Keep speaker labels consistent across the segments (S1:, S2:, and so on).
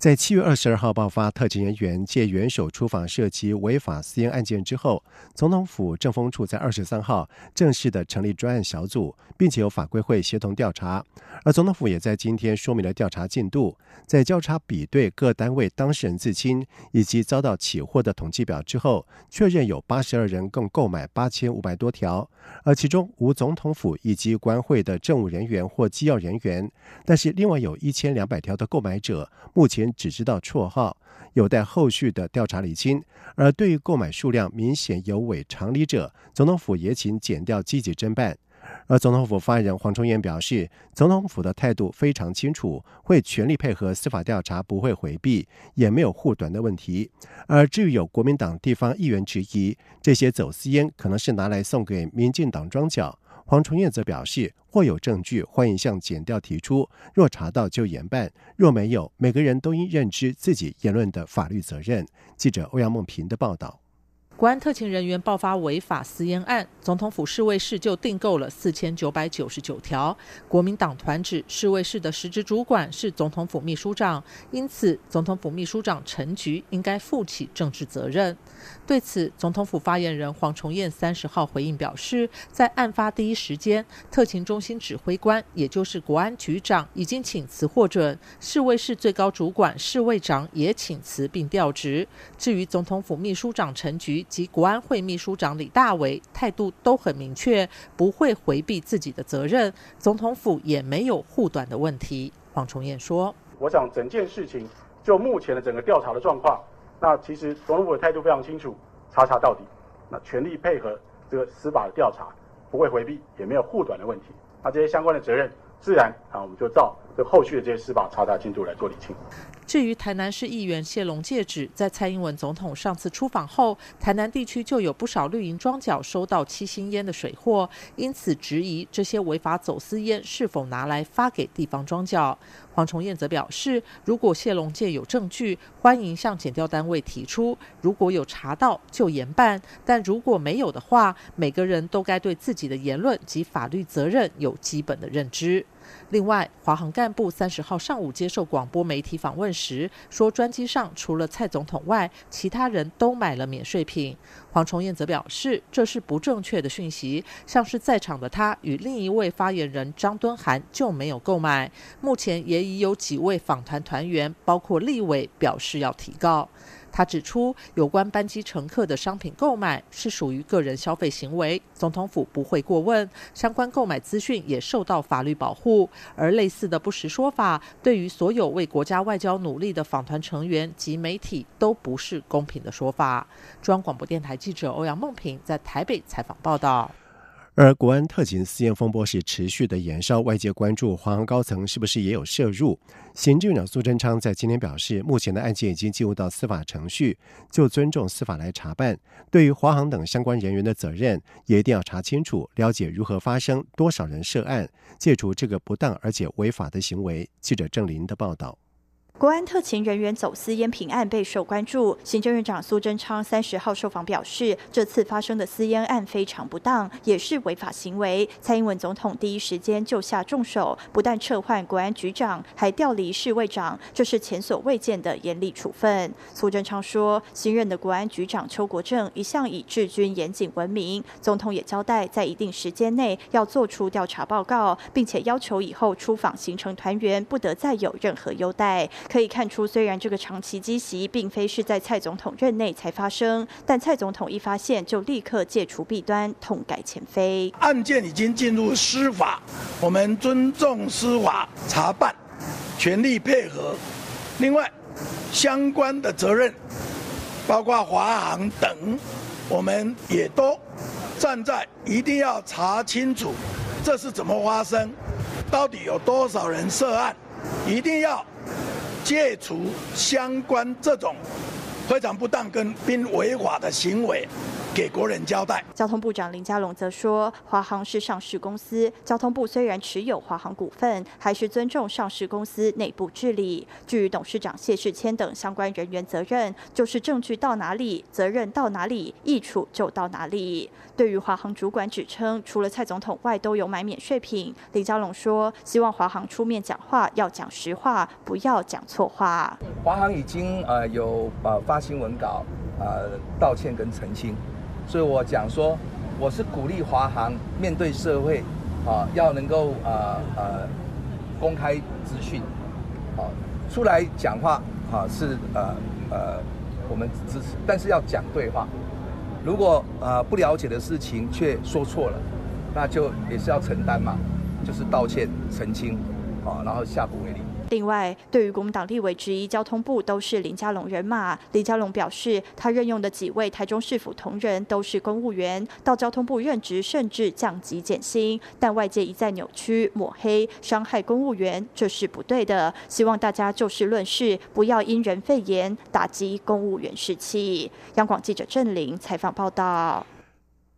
S1: 在七月二十二号爆发特勤人员借元首出访涉及违法私烟案件之后，总统府政风处在二十三号正式的成立专案小组，并且由法规会协同调查。而总统府也在今天说明了调查进度，在交叉比对各单位当事人自清以及遭到起获的统计表之后，确认有八十二人共购买八千五百多条，而其中无总统府以及官会的政务人员或机要人员，但是另外有一千两百条的购买者，目前。只知道绰号，有待后续的调查理清。而对于购买数量明显有违常理者，总统府也请减掉积极侦办。而总统府发言人黄崇彦表示，总统府的态度非常清楚，会全力配合司法调查，不会回避，也没有护短的问题。而至于有国民党地方议员质疑，这些走私烟可能是拿来送给民进党庄脚。黄崇彦则表示，或有证据，欢迎向检调提出；若查到就严办；若没有，每个人都应认知自己言论的法律责任。记者欧阳梦平的报道。
S2: 国安特勤人员爆发违法私烟案，总统府侍卫室就订购了四千九百九十九条。国民党团指侍卫室的实职主管是总统府秘书长，因此总统府秘书长陈菊应该负起政治责任。对此，总统府发言人黄崇彦三十号回应表示，在案发第一时间，特勤中心指挥官，也就是国安局长，已经请辞获准，侍卫室最高主管侍卫长也请辞并调职。至于总统府秘书长陈菊，及国安会秘书长李大为态度都很明确，不会回避自己的责任。总统府也没有护短的问题。黄崇彦说：“
S3: 我想整件事情就目前的整个调查的状况，那其实总统府的态度非常清楚，查查到底，那全力配合这个司法的调查，不会回避，也没有护短的问题。那这些相关的责任，自然啊，我们就照这后续的这些司法查查进度来做理清。”
S2: 至于台南市议员谢龙戒指，在蔡英文总统上次出访后，台南地区就有不少绿营庄脚收到七星烟的水货，因此质疑这些违法走私烟是否拿来发给地方庄脚。黄崇彦则表示，如果谢龙界有证据，欢迎向检调单位提出；如果有查到，就严办；但如果没有的话，每个人都该对自己的言论及法律责任有基本的认知。另外，华航干部三十号上午接受广播媒体访问时说，专机上除了蔡总统外，其他人都买了免税品。黄崇彦则表示，这是不正确的讯息，像是在场的他与另一位发言人张敦涵就没有购买。目前也已有几位访团团员，包括立委，表示要提高。他指出，有关班机乘客的商品购买是属于个人消费行为，总统府不会过问，相关购买资讯也受到法律保护。而类似的不实说法，对于所有为国家外交努力的访团成员及媒体，都不是公平的说法。中央广播电台记者欧阳梦平在台北采访报道。
S1: 而国安特勤私烟风波是持续的延烧，外界关注华航高层是不是也有涉入。行政院长苏贞昌在今天表示，目前的案件已经进入到司法程序，就尊重司法来查办。对于华航等相关人员的责任，也一定要查清楚，了解如何发生，多少人涉案，戒除这个不当而且违法的行为。记者郑林的报道。
S4: 国安特勤人员走私烟品案备受关注。行政院长苏贞昌三十号受访表示，这次发生的私烟案非常不当，也是违法行为。蔡英文总统第一时间就下重手，不但撤换国安局长，还调离侍卫长，这是前所未见的严厉处分。苏贞昌说，新任的国安局长邱国正一向以治军严谨闻名，总统也交代在一定时间内要做出调查报告，并且要求以后出访行程团员不得再有任何优待。可以看出，虽然这个长期积习并非是在蔡总统任内才发生，但蔡总统一发现就立刻戒除弊端，痛改前非。
S5: 案件已经进入司法，我们尊重司法查办，全力配合。另外，相关的责任，包括华航等，我们也都站在一定要查清楚，这是怎么发生，到底有多少人涉案，一定要。戒除相关这种非常不当跟并违法的行为，给国人交代。
S4: 交通部长林佳龙则说，华航是上市公司，交通部虽然持有华航股份，还是尊重上市公司内部治理。至于董事长谢世谦等相关人员责任，就是证据到哪里，责任到哪里，益处就到哪里。对于华航主管指称，除了蔡总统外都有买免税品，林佳龙说，希望华航出面讲话要讲实话，不要讲错话。
S6: 华航已经呃有呃发新闻稿，呃道歉跟澄清。所以我讲说，我是鼓励华航面对社会，啊，要能够呃呃公开资讯，好出来讲话，啊是呃呃我们支持，但是要讲对话。如果呃不了解的事情却说错了，那就也是要承担嘛，就是道歉澄清，啊，然后下不为例。
S4: 另外，对于国民党立委质疑交通部都是林佳龙人马，林佳龙表示，他任用的几位台中市府同仁都是公务员，到交通部任职甚至降级减薪，但外界一再扭曲抹黑，伤害公务员，这是不对的。希望大家就事论事，不要因人废言，打击公务员士气。央广记者郑玲采访报道。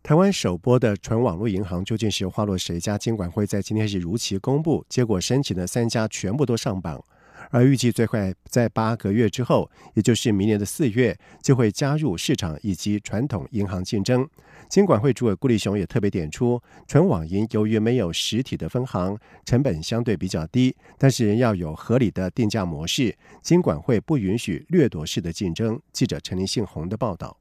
S1: 台湾首播的纯网络银行究竟是花落谁家？监管会在今天是如期公布，结果申请的三家全部都上榜，而预计最快在八个月之后，也就是明年的四月，就会加入市场以及传统银行竞争。监管会主委顾立雄也特别点出，纯网银由于没有实体的分行，成本相对比较低，但是仍要有合理的定价模式。监管会不允许掠夺式的竞争。记者陈林信宏的报道。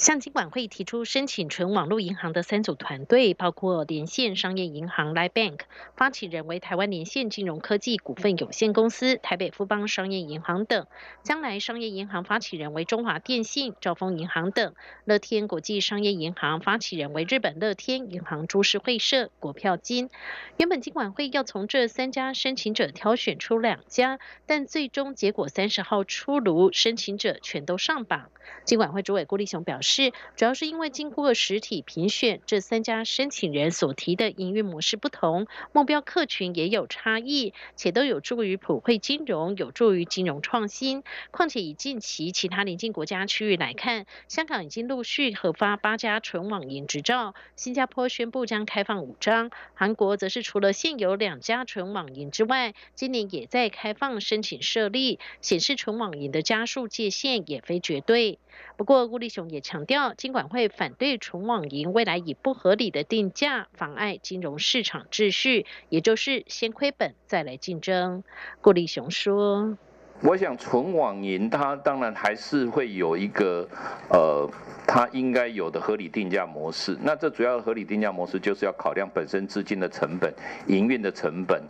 S7: 向金管会提出申请纯网络银行的三组团队，包括连线商业银行 Line Bank，发起人为台湾连线金融科技股份有限公司、台北富邦商业银行等；将来商业银行发起人为中华电信、兆丰银行等；乐天国际商业银行发起人为日本乐天银行株式会社、国票金。原本金管会要从这三家申请者挑选出两家，但最终结果三十号出炉，申请者全都上榜。金管会主委郭立雄表示。是，主要是因为经过实体评选，这三家申请人所提的营运模式不同，目标客群也有差异，且都有助于普惠金融，有助于金融创新。况且以近期其他邻近国家区域来看，香港已经陆续核发八家纯网银执照，新加坡宣布将开放五张，韩国则是除了现有两家纯网银之外，今年也在开放申请设立，显示纯网银的加速界限也非绝对。不过，顾立雄也强调，金管会反对纯网银未来以不合理的定价妨碍金融市场秩序，也就是先亏本再来竞争。顾立雄说：“
S8: 我想纯网银它当然还是会有一个呃，它应该有的合理定价模式。那这主要的合理定价模式就是要考量本身资金的成本、营运的成本、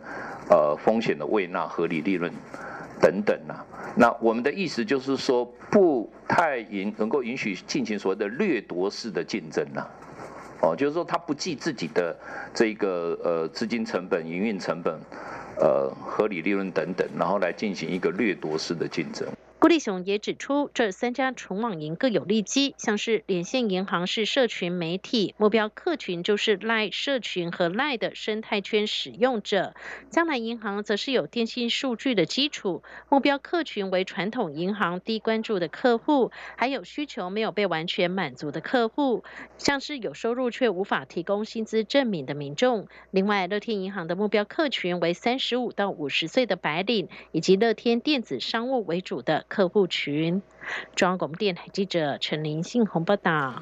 S8: 呃风险的未纳、合理利润。”等等啊，那我们的意思就是说，不太允能够允许进行所谓的掠夺式的竞争啊，哦，就是说他不计自己的这个呃资金成本、营运成本、呃合理利润等等，然后来进行一个掠夺式的竞争。
S7: 郭立雄也指出，这三家纯网银各有利基，像是连线银行是社群媒体，目标客群就是赖社群和赖的生态圈使用者；将来银行则是有电信数据的基础，目标客群为传统银行低关注的客户，还有需求没有被完全满足的客户，像是有收入却无法提供薪资证明的民众。另外，乐天银行的目标客群为三十五到五十岁的白领，以及乐天电子商务为主的。客户群，中央广播电台记者陈林信宏报道。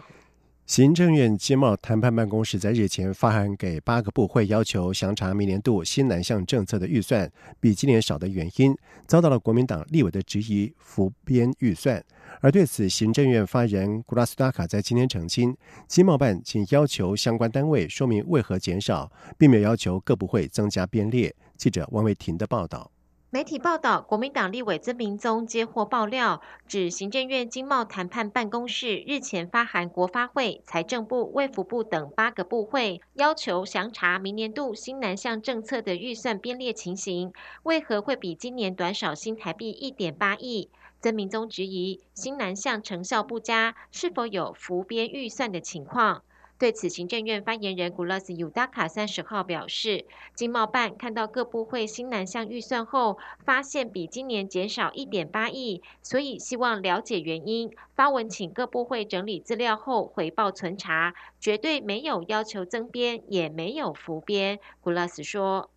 S1: 行政院经贸谈判办公室在日前发函给八个部会，要求详查明年度新南向政策的预算比今年少的原因，遭到了国民党立委的质疑，浮编预算。而对此，行政院发言人古拉斯达卡在今天澄清，经贸办仅要求相关单位说明为何减少，并没有要求各部会增加编列。记者王维婷的报道。
S9: 媒体报道，国民党立委曾明宗接获爆料，指行政院经贸谈判办公室日前发函国发会、财政部、卫福部等八个部会，要求详查明年度新南向政策的预算编列情形，为何会比今年短少新台币一点八亿？曾明宗质疑新南向成效不佳，是否有浮编预算的情况？对此，行政院发言人古拉斯尤达卡三十号表示，经贸办看到各部会新南向预算后，发现比今年减少一点八亿，所以希望了解原因。发文请各部会整理资料后回报存查，绝对没有要求增编，也没有浮编。古拉斯说：“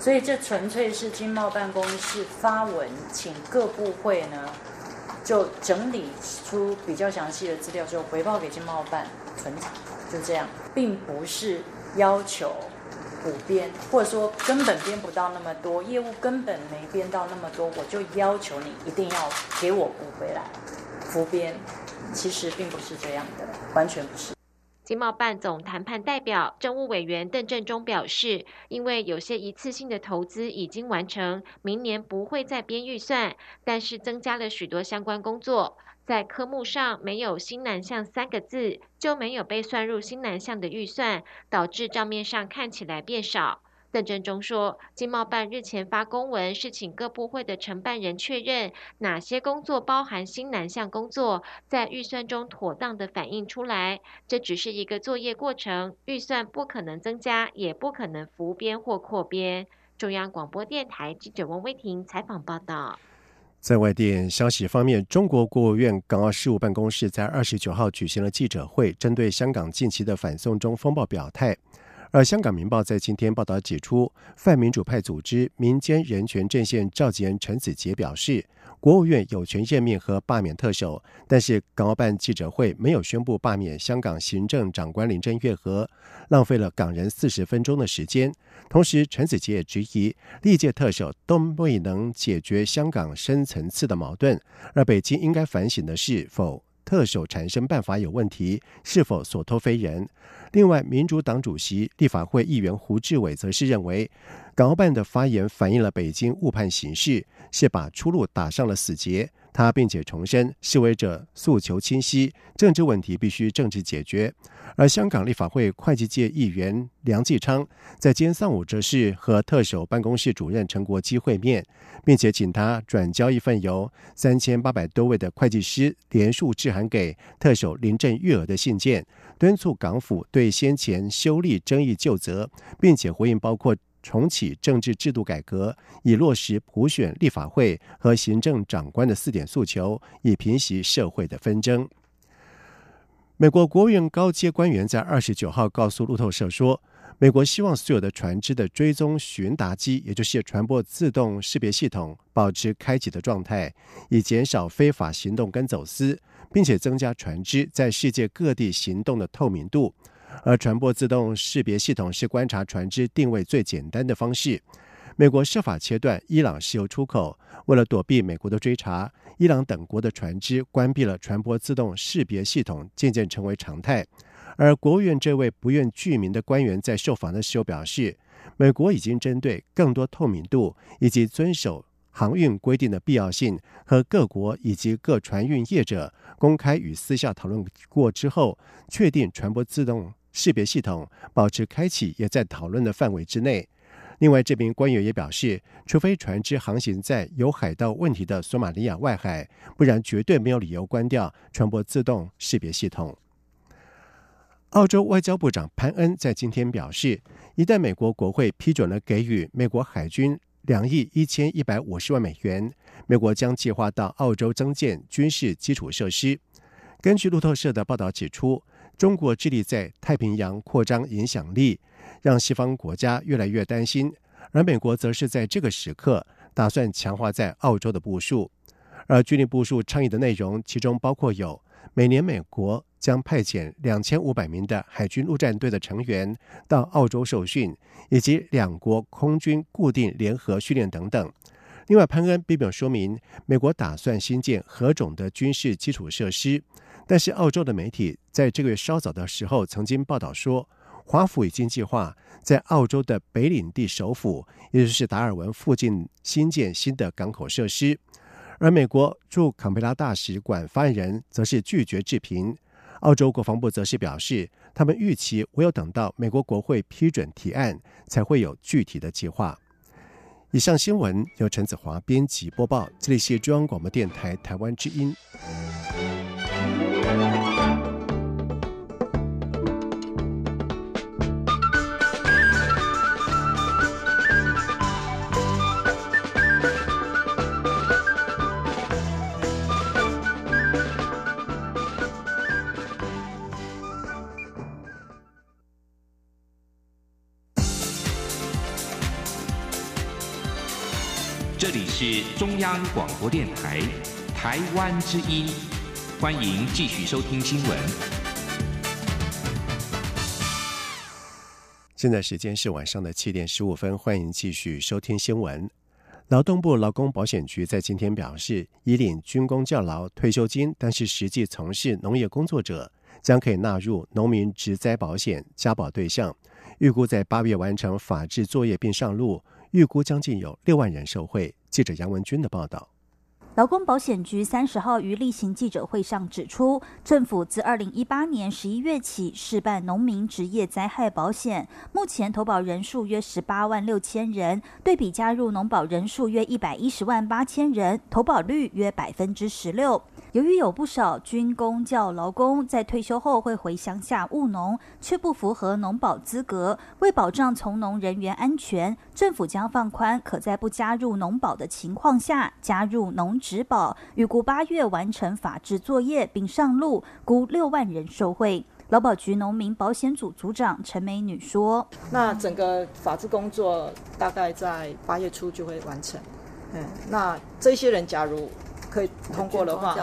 S10: 所以这纯粹是经贸办公室发文请各部会呢，就整理出比较详细的资料之后回报给经贸办存查。”就这样，并不是要求补编，或者说根本编不到那么多，业务根本没编到那么多，我就要求你一定要给我补回来，浮编。其实并不是这样的，完全不是。
S9: 经贸办总谈判代表政务委员邓振中表示，因为有些一次性的投资已经完成，明年不会再编预算，但是增加了许多相关工作。在科目上没有新南向三个字，就没有被算入新南向的预算，导致账面上看起来变少。邓振中说，经贸办日前发公文，是请各部会的承办人确认哪些工作包含新南向工作，在预算中妥当的反映出来。这只是一个作业过程，预算不可能增加，也不可能浮编或扩编。中央广播电台记者王威婷采访报道。
S1: 在外电消息方面，中国国务院港澳事务办公室在二十九号举行了记者会，针对香港近期的反送中风暴表态。而香港《明报》在今天报道指出，泛民主派组织民间人权阵线召集人陈子杰表示，国务院有权任命和罢免特首，但是港澳办记者会没有宣布罢免香港行政长官林郑月娥，浪费了港人四十分钟的时间。同时，陈子杰也质疑历届特首都未能解决香港深层次的矛盾，而北京应该反省的是否特首产生办法有问题，是否所托非人。另外，民主党主席、立法会议员胡志伟则是认为，港澳办的发言反映了北京误判形势，是把出路打上了死结。他并且重申，示威者诉求清晰，政治问题必须政治解决。而香港立法会会计界议员梁继昌在今天上午则是和特首办公室主任陈国基会面，并且请他转交一份由三千八百多位的会计师联署致函给特首林郑月娥的信件，敦促港府对先前修例争议就责，并且回应包括。重启政治制度改革，以落实普选立法会和行政长官的四点诉求，以平息社会的纷争。美国国务院高阶官员在二十九号告诉路透社说，美国希望所有的船只的追踪巡达机，也就是船舶自动识别系统，保持开启的状态，以减少非法行动跟走私，并且增加船只在世界各地行动的透明度。而船舶自动识别系统是观察船只定位最简单的方式。美国设法切断伊朗石油出口，为了躲避美国的追查，伊朗等国的船只关闭了船舶自动识别系统，渐渐成为常态。而国务院这位不愿具名的官员在受访的时候表示，美国已经针对更多透明度以及遵守航运规定的必要性，和各国以及各船运业者公开与私下讨论过之后，确定船舶自动。识别系统保持开启也在讨论的范围之内。另外，这名官员也表示，除非船只航行在有海盗问题的索马利亚外海，不然绝对没有理由关掉船舶自动识别系统。澳洲外交部长潘恩在今天表示，一旦美国国会批准了给予美国海军两亿一千一百五十万美元，美国将计划到澳洲增建军事基础设施。根据路透社的报道指出。中国致力在太平洋扩张影响力，让西方国家越来越担心，而美国则是在这个时刻打算强化在澳洲的部署。而军力部署倡议的内容，其中包括有每年美国将派遣两千五百名的海军陆战队的成员到澳洲受训，以及两国空军固定联合训练等等。另外，潘恩并没有说明美国打算新建何种的军事基础设施。但是，澳洲的媒体在这个月稍早的时候曾经报道说，华府已经计划在澳洲的北领地首府，也就是达尔文附近新建新的港口设施。而美国驻坎培拉大使馆发言人则是拒绝置评。澳洲国防部则是表示，他们预期唯有等到美国国会批准提案，才会有具体的计划。以上新闻由陈子华编辑播报，这里是中央广播电台台湾之音。
S11: 这里是中央广播电台台湾之音。欢迎继续收听新闻。
S1: 现在时间是晚上的七点十五分，欢迎继续收听新闻。劳动部劳工保险局在今天表示，已领军工教劳退休金，但是实际从事农业工作者将可以纳入农民职灾保险加保对象。预估在八月完成法制作业并上路，预估将近有六万人受惠。记者杨文军的报道。
S12: 劳工保险局三十号于例行记者会上指出，政府自二零一八年十一月起试办农民职业灾害保险，目前投保人数约十八万六千人，对比加入农保人数约一百一十万八千人，投保率约百分之十六。由于有不少军工教劳工在退休后会回乡下务农，却不符合农保资格，为保障从农人员安全，政府将放宽可在不加入农保的情况下加入农职保。预估八月完成法制作业并上路，估六万人受惠。劳保局农民保险组组长陈美女说：“
S13: 那整个法制工作大概在八月初就会完成。嗯，那这些人假如……”可以通过的话，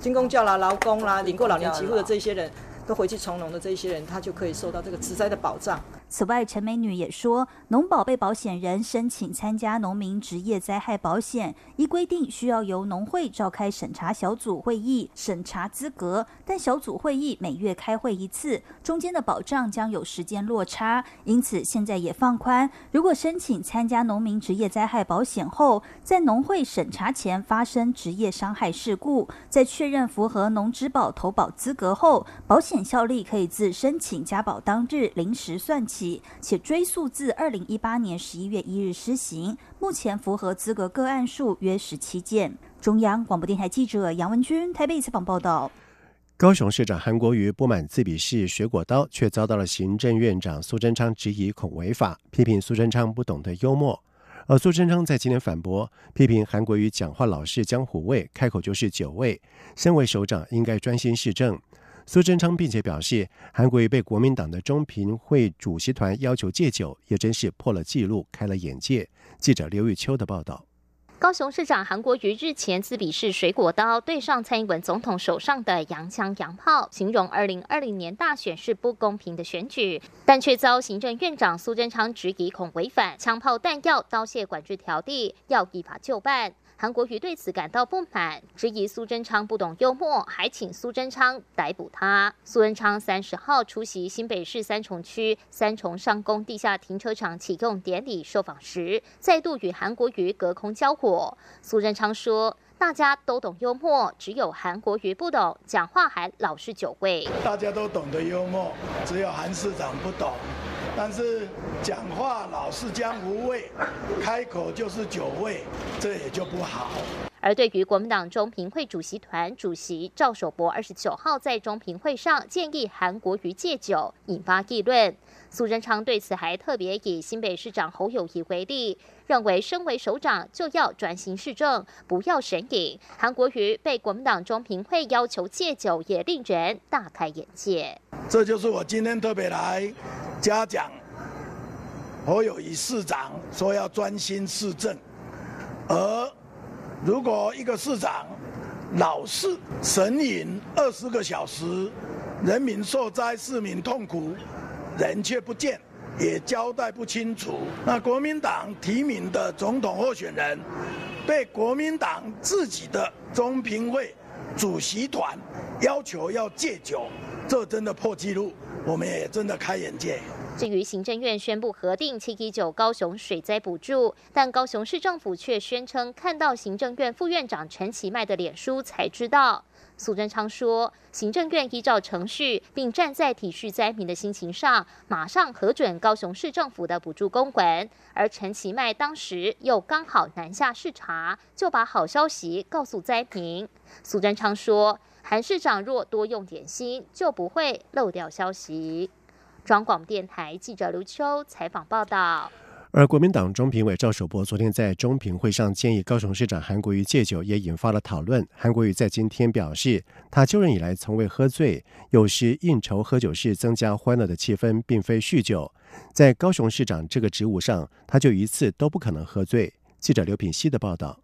S13: 军工教啦、劳工啦、领过老年给付的这些人都回去从农的这些人，他就可以受到这个职灾的保障。
S12: 此外，陈美女也说，农保被保险人申请参加农民职业灾害保险，依规定需要由农会召开审查小组会议审查资格，但小组会议每月开会一次，中间的保障将有时间落差，因此现在也放宽，如果申请参加农民职业灾害保险后，在农会审查前发生职业伤害事故，在确认符合农职保投保资格后，保险效力可以自申请加保当日临时算起。且追溯自二零一八年十一月一日施行，目前符合资格个案数约十七件。中央广播电台记者杨文君台北采访报道。
S1: 高雄市长韩国瑜不满自比式水果刀，却遭到了行政院长苏贞昌质疑恐违法，批评苏贞昌不懂得幽默。而苏贞昌在今天反驳，批评韩国瑜讲话老是江湖味，开口就是酒味。身为首长，应该专心市政。苏贞昌并且表示，韩国瑜被国民党的中评会主席团要求戒酒，也真是破了纪录，开了眼界。记者刘玉秋的报道。
S14: 高雄市长韩国瑜日前自比是水果刀对上蔡英文总统手上的洋枪洋炮，形容二零二零年大选是不公平的选举，但却遭行政院长苏贞昌质疑恐违反枪炮弹药刀械管制条例，要依法就办。韩国瑜对此感到不满，质疑苏贞昌不懂幽默，还请苏贞昌逮捕他。苏贞昌三十号出席新北市三重区三重上宫地下停车场启用典礼受访时，再度与韩国瑜隔空交火。苏贞昌说：“大家都懂幽默，只有韩国瑜不懂，讲话还老是酒味。
S5: 大家都懂得幽默，只有韩市长不懂。”但是讲话老是江湖味，开口就是酒味，这也就不好。
S14: 而对于国民党中评会主席团主席赵守博二十九号在中评会上建议韩国瑜戒酒，引发议论。苏贞昌对此还特别以新北市长侯友谊为例，认为身为首长就要转型市政，不要神隐。韩国瑜被国民党中评会要求戒酒，也令人大开眼界。
S5: 这就是我今天特别来。嘉奖侯友谊市长说要专心市政，而如果一个市长老是神隐二十个小时，人民受灾，市民痛苦，人却不见，也交代不清楚。那国民党提名的总统候选人，被国民党自己的中评会主席团要求要戒酒，这真的破纪录。我们也真的开眼界。
S14: 至于行政院宣布核定七一九高雄水灾补助，但高雄市政府却宣称看到行政院副院长陈其迈的脸书才知道。苏贞昌说，行政院依照程序，并站在体恤灾民的心情上，马上核准高雄市政府的补助公文。而陈其迈当时又刚好南下视察，就把好消息告诉灾民。苏贞昌说。韩市长若多用点心，就不会漏掉消息。中广电台记者刘秋采访报道。
S1: 而国民党中评委赵守波昨天在中评会上建议高雄市长韩国瑜戒酒，也引发了讨论。韩国瑜在今天表示，他就任以来从未喝醉，有时应酬喝酒是增加欢乐的气氛，并非酗酒。在高雄市长这个职务上，他就一次都不可能喝醉。记者刘品希的报道。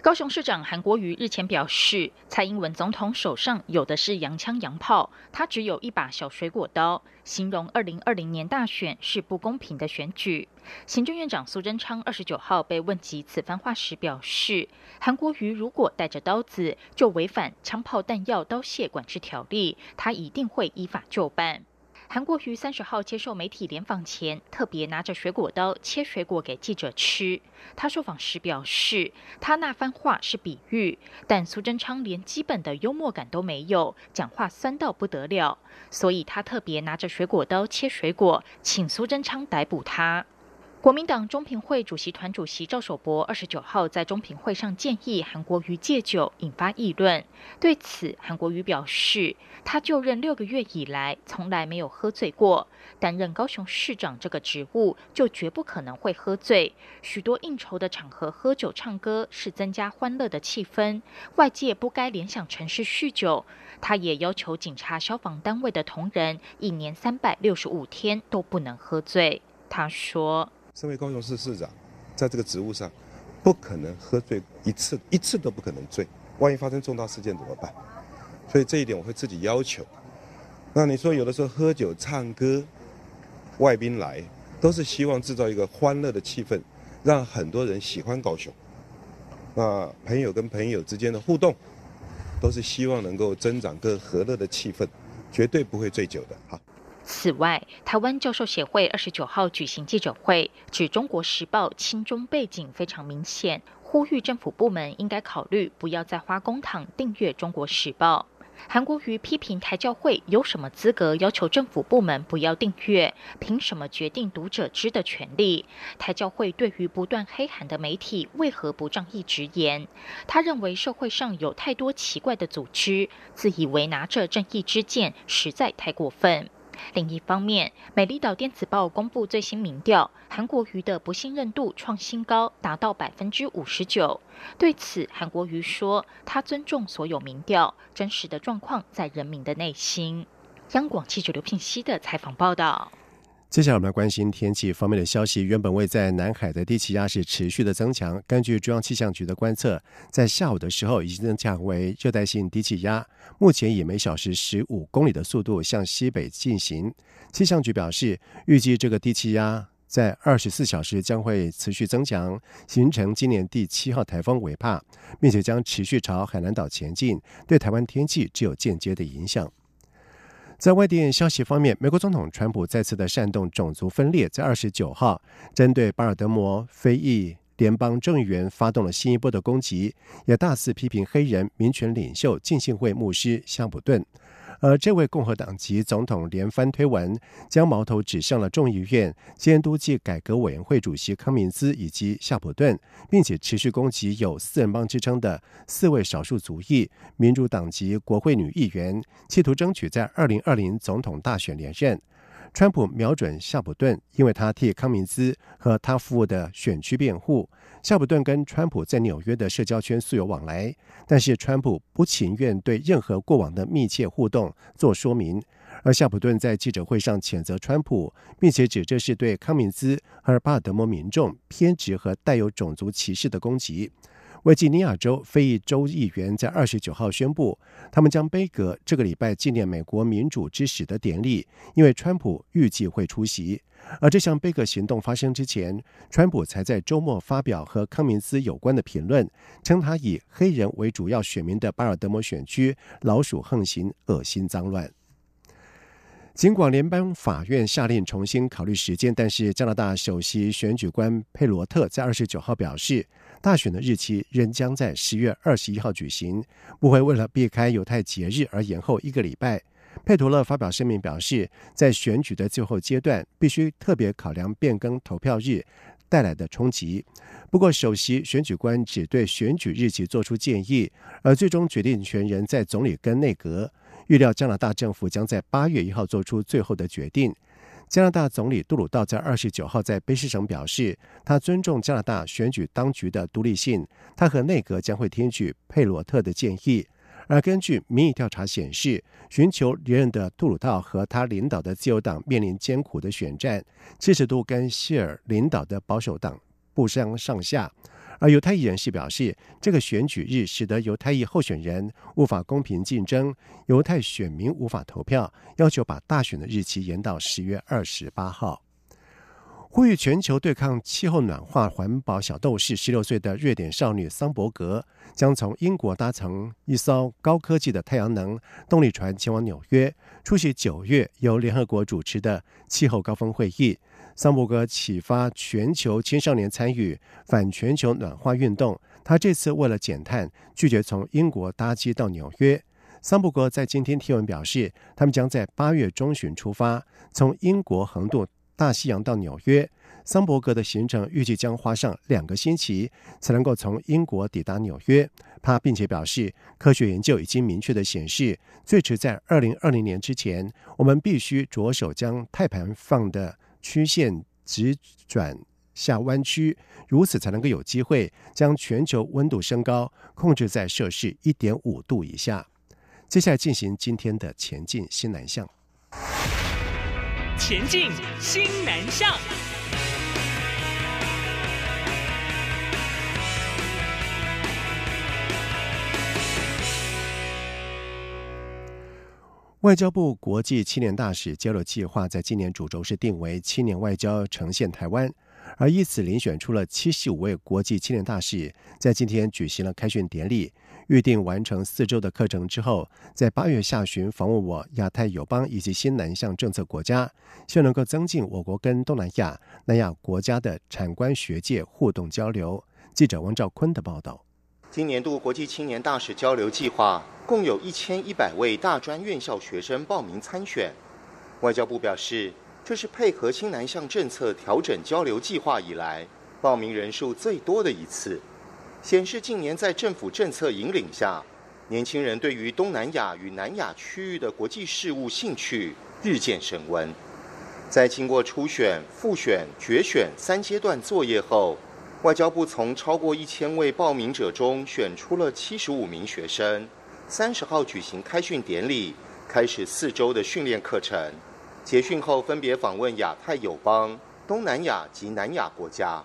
S15: 高雄市长韩国瑜日前表示，蔡英文总统手上有的是洋枪洋炮，他只有一把小水果刀，形容二零二零年大选是不公平的选举。行政院长苏贞昌二十九号被问及此番话时表示，韩国瑜如果带着刀子，就违反枪炮弹药刀械管制条例，他一定会依法就办。韩国瑜三十号接受媒体联访前，特别拿着水果刀切水果给记者吃。他受访时表示，他那番话是比喻，但苏贞昌连基本的幽默感都没有，讲话酸到不得了，所以他特别拿着水果刀切水果，请苏贞昌逮捕他。国民党中评会主席团主席赵守博二十九号在中评会上建议韩国瑜戒酒，引发议论。对此，韩国瑜表示，他就任六个月以来从来没有喝醉过，担任高雄市长这个职务就绝不可能会喝醉。许多应酬的场合喝酒唱歌是增加欢乐的气氛，外界不该联想成是酗酒。他也要求警察、消防单位的同仁，一年三百六十五天都不能喝醉。他说。
S16: 身为高雄市市长，在这个职务上，不可能喝醉一次，一次都不可能醉。万一发生重大事件怎么办？所以这一点我会自己要求。那你说有的时候喝酒唱歌，外宾来都是希望制造一个欢乐的气氛，让很多人喜欢高雄。那朋友跟朋友之间的互动，都是希望能够增长更和乐的气氛，绝对不会醉酒的。好。
S15: 此外，台湾教授协会二十九号举行记者会，指《中国时报》亲中背景非常明显，呼吁政府部门应该考虑不要再花公帑订阅《中国时报》。韩国瑜批评台教会有什么资格要求政府部门不要订阅？凭什么决定读者知的权利？台教会对于不断黑韩的媒体为何不仗义直言？他认为社会上有太多奇怪的组织，自以为拿着正义之剑，实在太过分。另一方面，美丽岛电子报公布最新民调，韩国瑜的不信任度创新高，达到百分之五十九。对此，韩国瑜说，他尊重所有民调，真实的状况在人民的内心。央广记者刘聘熙的采访报道。
S1: 接下来我们来关心天气方面的消息。原本位在南海的低气压是持续的增强。根据中央气象局的观测，在下午的时候已经增强为热带性低气压，目前以每小时十五公里的速度向西北进行。气象局表示，预计这个低气压在二十四小时将会持续增强，形成今年第七号台风尾帕，并且将持续朝海南岛前进，对台湾天气只有间接的影响。在外电消息方面，美国总统川普再次的煽动种族分裂，在二十九号针对巴尔德摩非裔联邦众议员发动了新一波的攻击，也大肆批评黑人民权领袖浸信会牧师夏普顿。而这位共和党籍总统连番推文，将矛头指向了众议院监督暨改革委员会主席康明斯以及夏普顿，并且持续攻击有“四人帮”之称的四位少数族裔民主党籍国会女议员，企图争取在二零二零总统大选连任。川普瞄准夏普顿，因为他替康明斯和他服务的选区辩护。夏普顿跟川普在纽约的社交圈素有往来，但是川普不情愿对任何过往的密切互动做说明。而夏普顿在记者会上谴责川普，并且指这是对康明斯和巴尔德摩民众偏执和带有种族歧视的攻击。维吉尼亚州非裔州议员在二十九号宣布，他们将杯葛这个礼拜纪念美国民主之始的典礼，因为川普预计会出席。而这项杯葛行动发生之前，川普才在周末发表和康明斯有关的评论，称他以黑人为主要选民的巴尔德摩选区老鼠横行，恶心脏乱。尽管联邦法院下令重新考虑时间，但是加拿大首席选举官佩罗特在二十九号表示。大选的日期仍将在十月二十一号举行，不会为了避开犹太节日而延后一个礼拜。佩图勒发表声明表示，在选举的最后阶段，必须特别考量变更投票日带来的冲击。不过，首席选举官只对选举日期做出建议，而最终决定权人在总理跟内阁。预料加拿大政府将在八月一号做出最后的决定。加拿大总理杜鲁道在二十九号在卑诗省表示，他尊重加拿大选举当局的独立性。他和内阁将会听取佩罗特的建议。而根据民意调查显示，寻求连任的杜鲁道和他领导的自由党面临艰苦的选战，支持度跟希尔领导的保守党不相上下。而犹太裔人士表示，这个选举日使得犹太裔候选人无法公平竞争，犹太选民无法投票，要求把大选的日期延到十月二十八号。呼吁全球对抗气候暖化环保小斗士，十六岁的瑞典少女桑伯格将从英国搭乘一艘高科技的太阳能动力船前往纽约，出席九月由联合国主持的气候高峰会议。桑伯格启发全球青少年参与反全球暖化运动。他这次为了减碳，拒绝从英国搭机到纽约。桑伯格在今天提文表示，他们将在八月中旬出发，从英国横渡。大西洋到纽约，桑伯格的行程预计将花上两个星期才能够从英国抵达纽约。他并且表示，科学研究已经明确的显示，最迟在二零二零年之前，我们必须着手将碳排放的曲线直转下弯曲，如此才能够有机会将全球温度升高控制在摄氏一点五度以下。接下来进行今天的前进新南向。前进新南向。外交部国际青年大使交流计划在今年主轴是定为“青年外交呈现台湾”，而以此遴选出了七十五位国际青年大使，在今天举行了开训典礼。预定完成四周的课程之后，在八月下旬访问我亚太友邦以及新南向政策国家，希望能够增进我国跟东南亚、南亚国家的产官学界互动交流。记者王兆坤的报道。
S17: 今年度国际青年大使交流计划共有一千一百位大专院校学生报名参选。外交部表示，这是配合新南向政策调整交流计划以来报名人数最多的一次。显示近年在政府政策引领下，年轻人对于东南亚与南亚区域的国际事务兴趣日渐升温。在经过初选、复选、决选三阶段作业后，外交部从超过一千位报名者中选出了七十五名学生。三十号举行开训典礼，开始四周的训练课程。结训后分别访问亚太友邦、东南亚及南亚国家。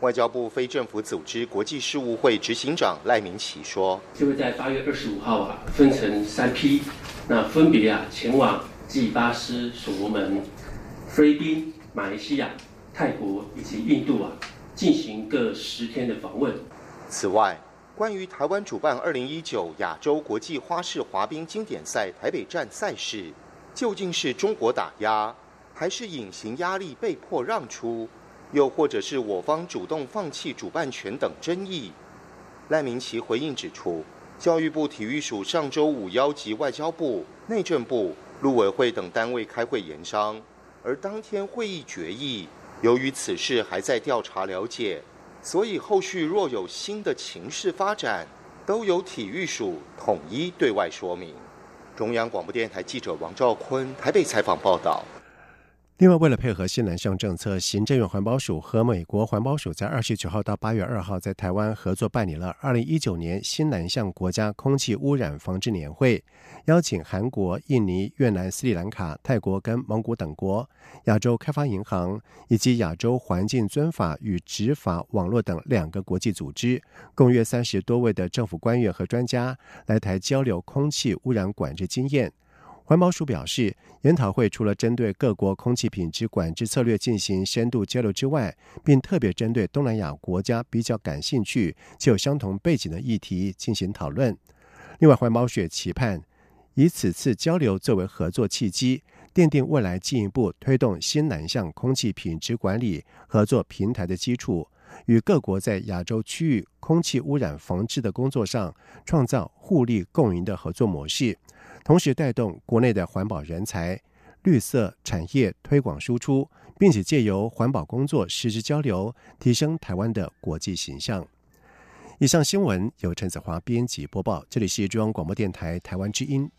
S17: 外交部非政府组织国际事务会执行长赖明奇说：“
S18: 就会在八月二十五号啊，分成三批，那分别啊前往基巴斯、所罗门、菲律宾、马来西亚、泰国以及印度啊，进行各十天的访问。
S17: 此外，关于台湾主办二零一九亚洲国际花式滑冰经典赛台北站赛事，究竟是中国打压，还是隐形压力被迫让出？”又或者是我方主动放弃主办权等争议，赖明奇回应指出，教育部体育署上周五邀集外交部、内政部、陆委会等单位开会研商，而当天会议决议，由于此事还在调查了解，所以后续若有新的情势发展，都由体育署统一对外说明。中央广播电台记者王兆坤台北采访报道。
S1: 另外，为了配合新南向政策，行政院环保署和美国环保署在二十九号到八月二号在台湾合作办理了二零一九年新南向国家空气污染防治年会，邀请韩国、印尼、越南、斯里兰卡、泰国跟蒙古等国、亚洲开发银行以及亚洲环境遵法与执法网络等两个国际组织，共约三十多位的政府官员和专家来台交流空气污染管制经验。环保署表示，研讨会除了针对各国空气品质管制策略进行深度交流之外，并特别针对东南亚国家比较感兴趣、具有相同背景的议题进行讨论。另外，环保署期盼以此次交流作为合作契机，奠定未来进一步推动新南向空气品质管理合作平台的基础，与各国在亚洲区域空气污染防治的工作上创造互利共赢的合作模式。同时带动国内的环保人才、绿色产业推广输出，并且借由环保工作实质交流，提升台湾的国际形象。以上新闻由陈子华编辑播报，这里是中央广播电台台湾之音。